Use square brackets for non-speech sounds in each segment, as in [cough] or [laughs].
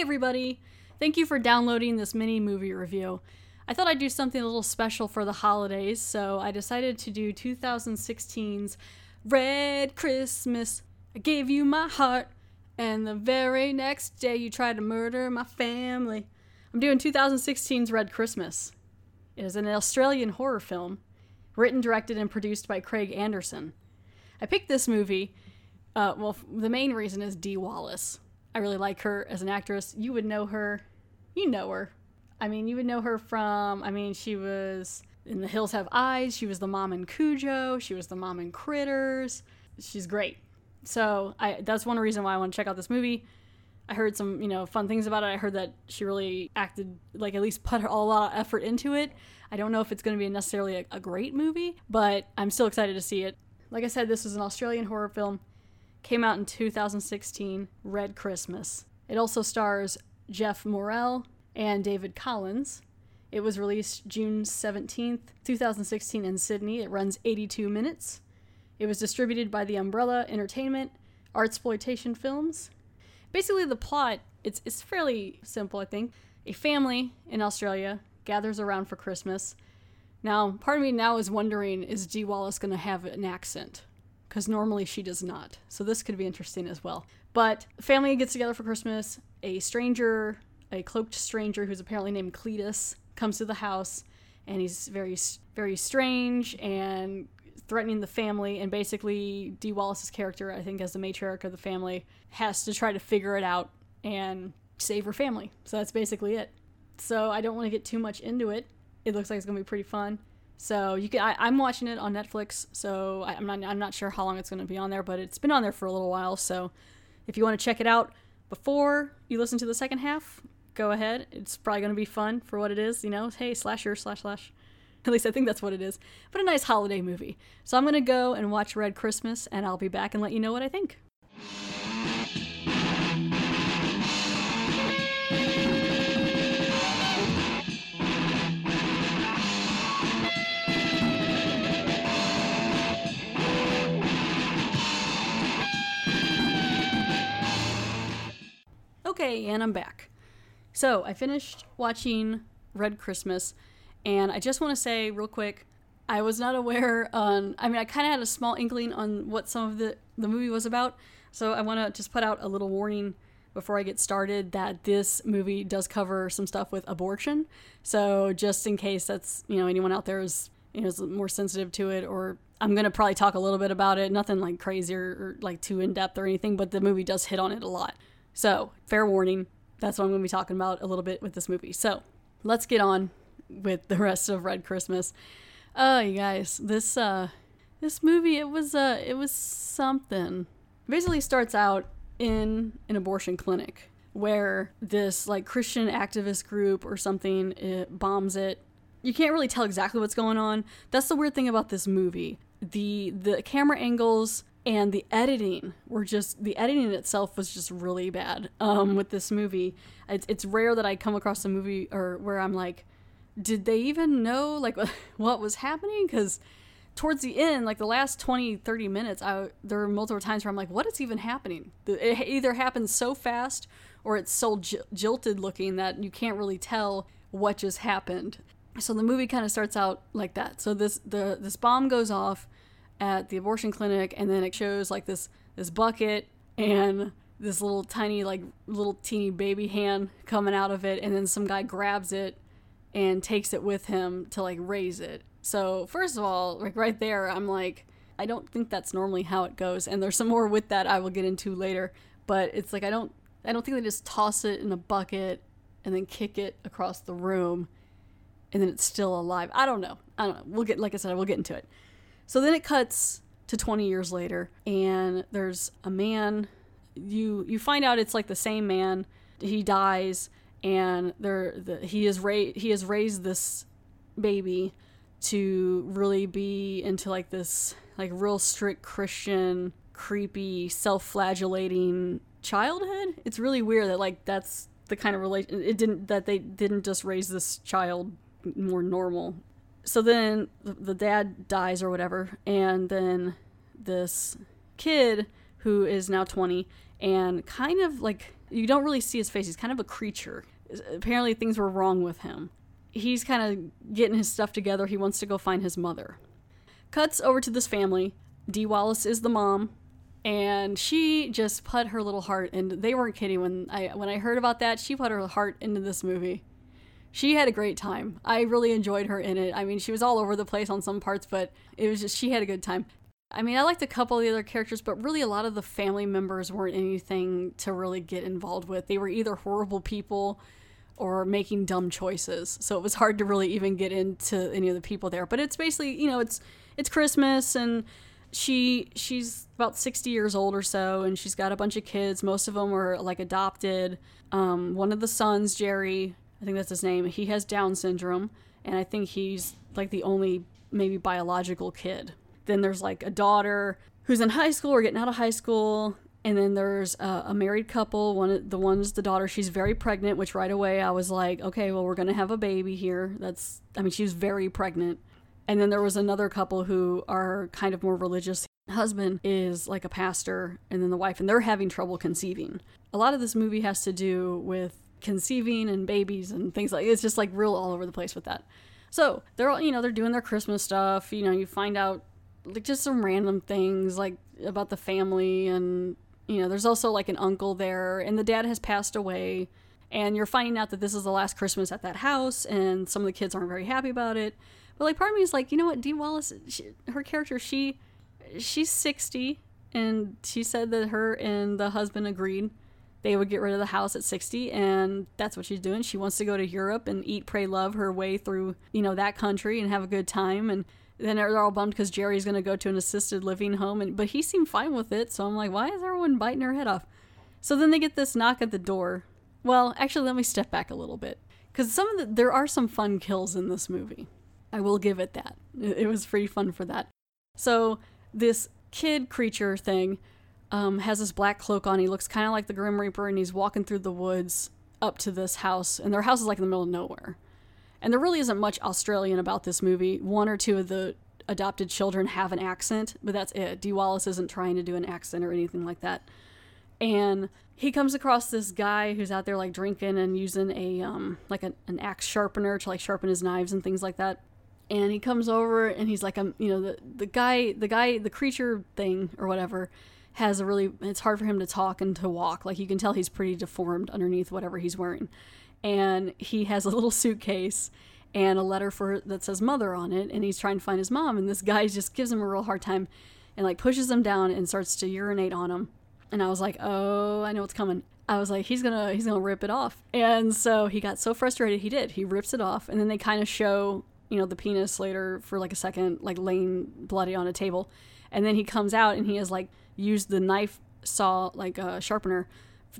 Hey everybody! Thank you for downloading this mini movie review. I thought I'd do something a little special for the holidays, so I decided to do 2016's Red Christmas. I gave you my heart, and the very next day you tried to murder my family. I'm doing 2016's Red Christmas. It is an Australian horror film, written, directed, and produced by Craig Anderson. I picked this movie, uh, well, the main reason is Dee Wallace. I really like her as an actress. You would know her. You know her. I mean, you would know her from, I mean, she was in The Hills Have Eyes. She was the mom in Cujo. She was the mom in Critters. She's great. So I, that's one reason why I want to check out this movie. I heard some, you know, fun things about it. I heard that she really acted, like, at least put a lot of effort into it. I don't know if it's going to be necessarily a, a great movie, but I'm still excited to see it. Like I said, this is an Australian horror film came out in 2016, Red Christmas. It also stars Geoff Morrell and David Collins. It was released June 17th, 2016 in Sydney. It runs 82 minutes. It was distributed by the Umbrella Entertainment Artsploitation Films. Basically the plot, it's it's fairly simple, I think. A family in Australia gathers around for Christmas. Now, part of me now is wondering is Dee Wallace going to have an accent? because normally she does not. So this could be interesting as well. But family gets together for Christmas. A stranger, a cloaked stranger who's apparently named Cletus, comes to the house, and he's very, very strange and threatening the family. And basically, Dee Wallace's character, I think, as the matriarch of the family, has to try to figure it out and save her family. So that's basically it. So I don't want to get too much into it. It looks like it's gonna be pretty fun. So you can. I, am watching it on Netflix, so I, I'm not. I'm not sure how long it's going to be on there, but it's been on there for a little while. So if you want to check it out before you listen to the second half, go ahead. It's probably going to be fun for what it is. You know, hey, slasher, slash, slash. [laughs] At least I think that's what it is. But a nice holiday movie. So I'm going to go and watch Red Christmas, and I'll be back and let you know what I think. Okay, and I'm back. So I finished watching Red Christmas, and I just want to say real quick, I was not aware on. I mean, I kind of had a small inkling on what some of the the movie was about, so I want to just put out a little warning before I get started that this movie does cover some stuff with abortion. So just in case that's you know anyone out there is you know is more sensitive to it, or I'm gonna probably talk a little bit about it. Nothing like crazy or, or like too in depth or anything, but the movie does hit on it a lot. So, fair warning, that's what I'm going to be talking about a little bit with this movie. So, let's get on with the rest of Red Christmas. Oh, you guys, this uh this movie it was uh it was something. Basically starts out in an abortion clinic where this like Christian activist group or something it bombs it. You can't really tell exactly what's going on. That's the weird thing about this movie. The the camera angles and the editing were just the editing itself was just really bad um, with this movie. It's, it's rare that i come across a movie or where i'm like did they even know like [laughs] what was happening? Because towards the end like the last 20 30 minutes I, there were multiple times where i'm like what is even happening? It either happens so fast or it's so j- jilted looking that you can't really tell what just happened. So the movie kind of starts out like that. So this the this bomb goes off at the abortion clinic and then it shows like this this bucket and this little tiny like little teeny baby hand coming out of it and then some guy grabs it and takes it with him to like raise it. So first of all like right there i'm like i don't think that's normally how it goes and there's some more with that i will get into later but it's like i don't i don't think they just toss it in a bucket and then kick it across the room and then it's still alive. I don't know. I don't know. We'll get like i said we'll get into it so then it cuts to 20 years later, and there's a man. You you find out it's like the same man. He dies, and there the, he is ra- he has raised this baby, to really be into like this like real strict Christian, creepy, self-flagellating childhood. It's really weird that like that's the kind of relation it didn't that they didn't just raise this child more normal. So then the dad dies or whatever, and then this kid who is now 20 and kind of like you don't really see his face. He's kind of a creature. Apparently things were wrong with him. He's kind of getting his stuff together. He wants to go find his mother. Cuts over to this family. Dee Wallace is the mom and she just put her little heart and they weren't kidding when I when I heard about that she put her heart into this movie she had a great time. I really enjoyed her in it. I mean she was all over the place on some parts but it was just she had a good time. I mean I liked a couple of the other characters but really a lot of the family members weren't anything to really get involved with. They were either horrible people or making dumb choices. So it was hard to really even get into any of the people there. But it's basically you know it's it's Christmas and she she's about 60 years old or so and she's got a bunch of kids. Most of them are like adopted. Um, one of the sons jerry i think that's his name. He has down syndrome and i think he's like the only maybe biological kid. Then there's like a daughter who's in high school or getting out of high school and then there's a, a married couple. One the one's the daughter. She's very pregnant which right away i was like okay well we're gonna have a baby here. That's i mean she was very pregnant. And then there was another couple who are kind of more religious. Husband is like a pastor, and then the wife, and they're having trouble conceiving. A lot of this movie has to do with conceiving and babies and things like it's just like real all over the place with that. So they're all you know they're doing their Christmas stuff. You know you find out like just some random things like about the family and you know there's also like an uncle there and the dad has passed away and you're finding out that this is the last Christmas at that house and some of the kids aren't very happy about it. But like part of me is like, you know what, Dee Wallace, she, her character, she she's 60 and she said that her and the husband agreed they would get rid of the house at 60 and that's what she's doing. She wants to go to Europe and eat pray love her way through, you know, that country and have a good time and then they're all bummed because Jerry's going to go to an assisted living home and but he seemed fine with it. So I'm like, why is everyone biting her head off? So then they get this knock at the door. Well, actually, let me step back a little bit because some of the, there are some fun kills in this movie. I will give it that. It was pretty fun for that. So this kid creature thing um, has this black cloak on. He looks kind of like the Grim Reaper, and he's walking through the woods up to this house, and their house is like in the middle of nowhere. And there really isn't much Australian about this movie. One or two of the adopted children have an accent, but that's it. Dee Wallace isn't trying to do an accent or anything like that. And he comes across this guy who's out there like drinking and using a um like a, an axe sharpener to like sharpen his knives and things like that and he comes over and he's like, um, you know, the the guy, the guy, the creature thing or whatever has a really. It's hard for him to talk and to walk. Like you can tell he's pretty deformed underneath whatever he's wearing, and he has a little suitcase and a letter for that says mother on it, and he's trying to find his mom, and this guy just gives him a real hard time, and like pushes him down and starts to urinate on him, and I was like, oh, I know what's coming. I was like, he's gonna he's gonna rip it off. And so he got so frustrated he did. He rips it off and then they kind of show you know, the penis later for like a second, like laying bloody on a table. And then he comes out and he has like used the knife saw, like a sharpener,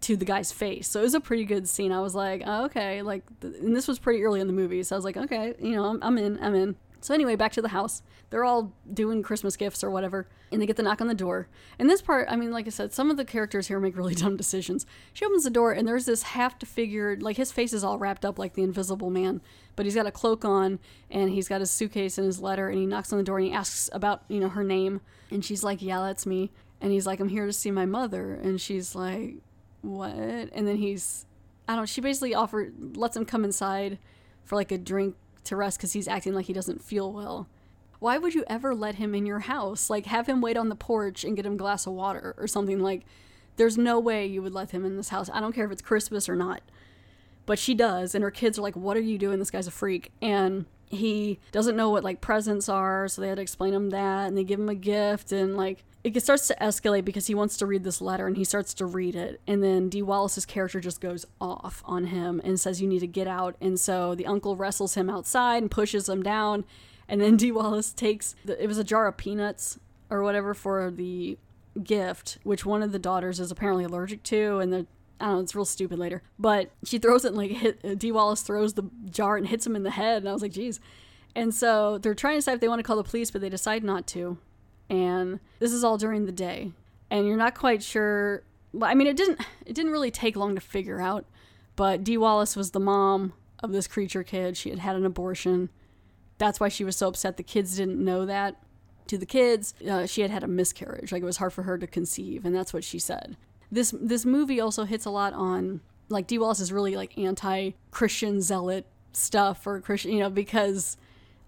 to the guy's face. So it was a pretty good scene. I was like, oh, okay, like, th- and this was pretty early in the movie. So I was like, okay, you know, I'm, I'm in, I'm in. So anyway, back to the house. They're all doing Christmas gifts or whatever, and they get the knock on the door. And this part, I mean, like I said, some of the characters here make really [laughs] dumb decisions. She opens the door, and there's this half-figured, like his face is all wrapped up like the Invisible Man, but he's got a cloak on, and he's got his suitcase and his letter, and he knocks on the door and he asks about, you know, her name, and she's like, "Yeah, that's me." And he's like, "I'm here to see my mother," and she's like, "What?" And then he's, I don't. She basically offered, lets him come inside for like a drink to rest because he's acting like he doesn't feel well. Why would you ever let him in your house? Like, have him wait on the porch and get him a glass of water or something. Like, there's no way you would let him in this house. I don't care if it's Christmas or not. But she does, and her kids are like, What are you doing? This guy's a freak. And he doesn't know what like presents are, so they had to explain him that, and they give him a gift, and like it starts to escalate because he wants to read this letter and he starts to read it and then Dee Wallace's character just goes off on him and says you need to get out and so the uncle wrestles him outside and pushes him down and then [laughs] Dee Wallace takes the, it was a jar of peanuts or whatever for the gift which one of the daughters is apparently allergic to and the I don't know, it's real stupid later. But she throws it and like hit Dee Wallace throws the jar and hits him in the head and I was like, geez. And so they're trying to decide if they want to call the police, but they decide not to. And this is all during the day. And you're not quite sure. I mean, it didn't. It didn't really take long to figure out. But Dee Wallace was the mom of this creature kid. She had had an abortion. That's why she was so upset. The kids didn't know that. To the kids, uh, she had had a miscarriage. Like it was hard for her to conceive, and that's what she said. This this movie also hits a lot on like Dee Wallace is really like anti Christian zealot stuff or Christian, you know, because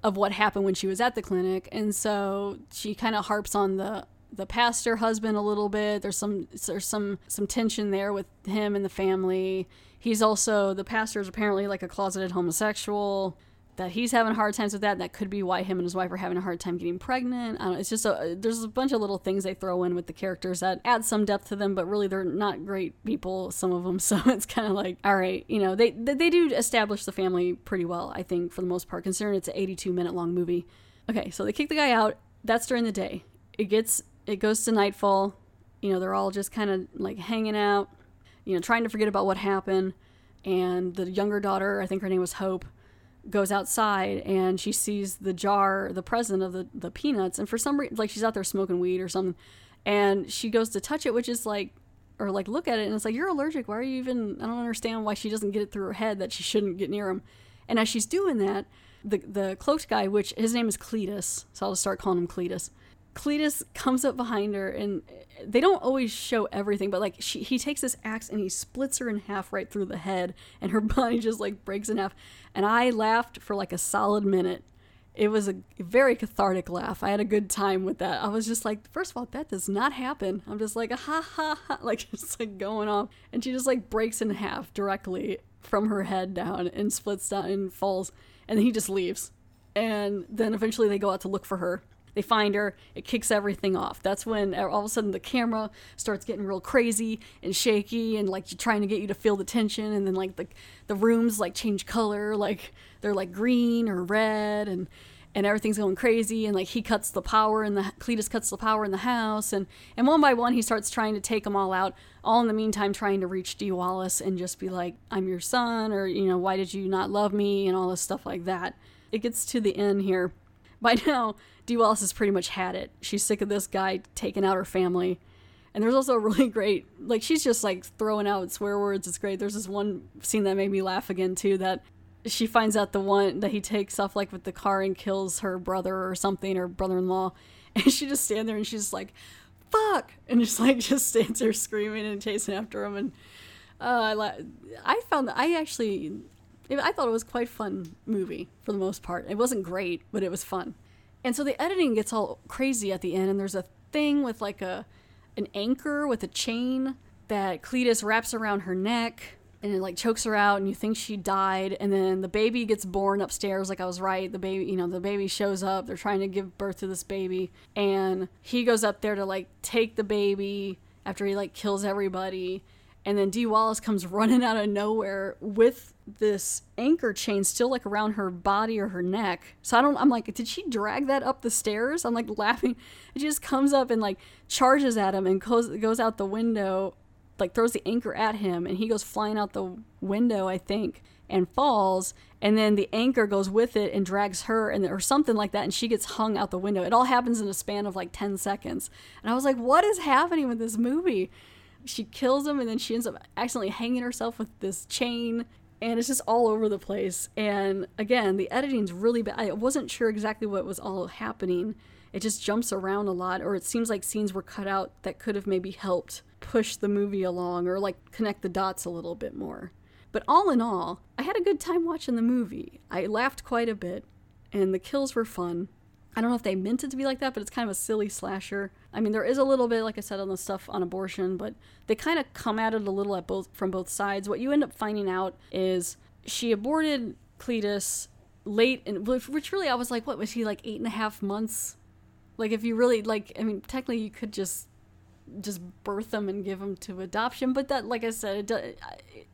of what happened when she was at the clinic, and so she kind of harps on the the pastor husband a little bit. There's some there's some some tension there with him and the family. He's also the pastor is apparently like a closeted homosexual. That he's having hard times with that. That could be why him and his wife are having a hard time getting pregnant. I don't know, it's just a, there's a bunch of little things they throw in with the characters that add some depth to them, but really they're not great people. Some of them, [laughs] so it's kind of like all right, you know, they they do establish the family pretty well. I think for the most part, considering it's an 82 minute long movie. Okay, so they kick the guy out. That's during the day. It gets it goes to nightfall. You know, they're all just kind of like hanging out, you know, trying to forget about what happened. And the younger daughter, I think her name was Hope, goes outside and she sees the jar, the present of the, the peanuts. And for some reason, like she's out there smoking weed or something. And she goes to touch it, which is like, or like look at it. And it's like, you're allergic. Why are you even, I don't understand why she doesn't get it through her head that she shouldn't get near him. And as she's doing that, the, the cloaked guy, which his name is Cletus, so I'll just start calling him Cletus Cletus comes up behind her, and they don't always show everything, but like she, he takes this axe and he splits her in half right through the head, and her [laughs] body just like breaks in half. And I laughed for like a solid minute. It was a very cathartic laugh. I had a good time with that. I was just like, first of all, that does not happen. I'm just like, [laughs] ha ha ha, like [laughs] just like going off, and she just like breaks in half directly from her head down and splits down and falls, and he just leaves. And then eventually they go out to look for her they find her, it kicks everything off. That's when all of a sudden the camera starts getting real crazy and shaky and like trying to get you to feel the tension and then like the the rooms like change color, like they're like green or red and and everything's going crazy and like he cuts the power and the Cletus cuts the power in the house and and one by one he starts trying to take them all out all in the meantime trying to reach Dee Wallace and just be like I'm your son or you know why did you not love me and all this stuff like that. It gets to the end here. By [laughs] now, Dee Wallace has pretty much had it. She's sick of this guy taking out her family. And there's also a really great, like, she's just like throwing out swear words. It's great. There's this one scene that made me laugh again, too, that she finds out the one that he takes off, like, with the car and kills her brother or something, or brother in law. [laughs] And she just stands there and she's like, fuck! And just, like, [laughs] just stands there screaming and chasing after him. And uh, I, I found, that I actually, I thought it was quite fun movie for the most part. It wasn't great, but it was fun. And so the editing gets all crazy at the end, and there's a thing with like a an anchor with a chain that Cletus wraps around her neck and it like chokes her out and you think she died and then the baby gets born upstairs like I was right the baby you know the baby shows up they're trying to give birth to this baby and he goes up there to like take the baby after he like kills everybody and then Dee Wallace comes running out of nowhere with this anchor chain still like around her body or her neck. So I don't I'm like, did she drag that up the stairs? I'm like [laughs] laughing. It just comes up and like charges at him and goes goes out the window, like throws the anchor at him and he goes flying out the window, I think, and falls and then the anchor goes with it and drags her and or something like that and she gets hung out the window. It all happens in a span of like 10 seconds. And I was like, what is happening with this movie? She kills him and then she ends up accidentally hanging herself with this chain and it's just all over the place. And again the editing's really bad i wasn't sure exactly what was all happening. It just jumps around a lot or it seems like scenes were cut out that could have maybe helped push the movie along or like connect the dots a little bit more. But all in all i had a good time watching the movie. I laughed quite a bit and the kills were fun I don't know if they meant it to be like that, but it's kind of a silly slasher. I mean, there is a little bit, like I said, on the stuff on abortion, but they kind of come at it a little at both from both sides. What you end up finding out is she aborted Cletus late, in, which really I was like, what was he like eight and a half months? Like, if you really like, I mean, technically you could just just birth them and give them to adoption, but that, like I said, it,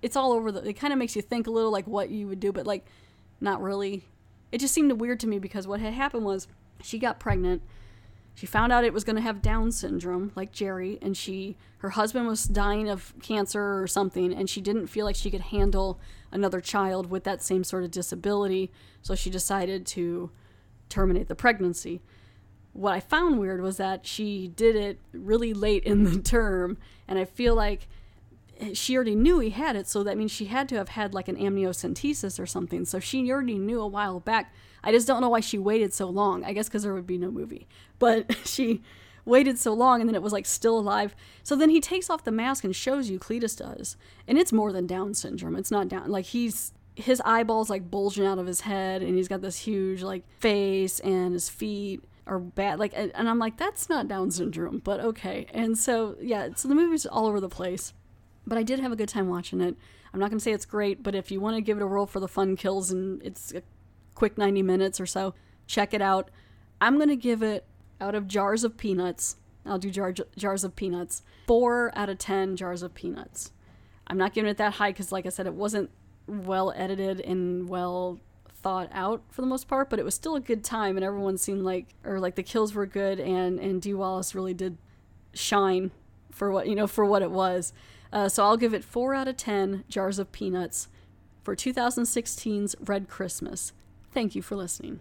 it's all over the. It kind of makes you think a little like what you would do, but like, not really. It just seemed weird to me because what had happened was she got pregnant. She found out it was going to have Down syndrome, like Jerry, and she her husband was dying of cancer or something, and she didn't feel like she could handle another child with that same sort of disability, so she decided to terminate the pregnancy. What I found weird was that she did it really late in the [laughs] term, and I feel like she already knew he had it, so that means she had to have had like an amniocentesis or something. So she already knew a while back. I just don't know why she waited so long. I guess because there would be no movie. [laughs] But she waited so long and then it was like still alive. So then he takes off the mask and shows you Cletus does. And it's more than Down syndrome. It's not down. Like he's his eyeballs like bulging out of his head and he's got this huge like face and his feet are bad like and i'm like that's not down syndrome but okay and so yeah so the movie's all over the place but I did have a good time watching it. I'm not going to say it's great, but if you want to give it a roll for the fun kills and it's a quick 90 minutes or so, check it out. I'm going to give it out of jars of peanuts. I'll do jar- jars of peanuts. 4 out of 10 jars of peanuts. I'm not giving it that high cuz like I said it wasn't well edited and well thought out for the most part, but it was still a good time and everyone seemed like or like the kills were good and and Dee Wallace really did shine for what, you know, for what it was. Uh, so I'll give it 4 out of 10 jars of peanuts for 2016's Red Christmas. Thank you for listening.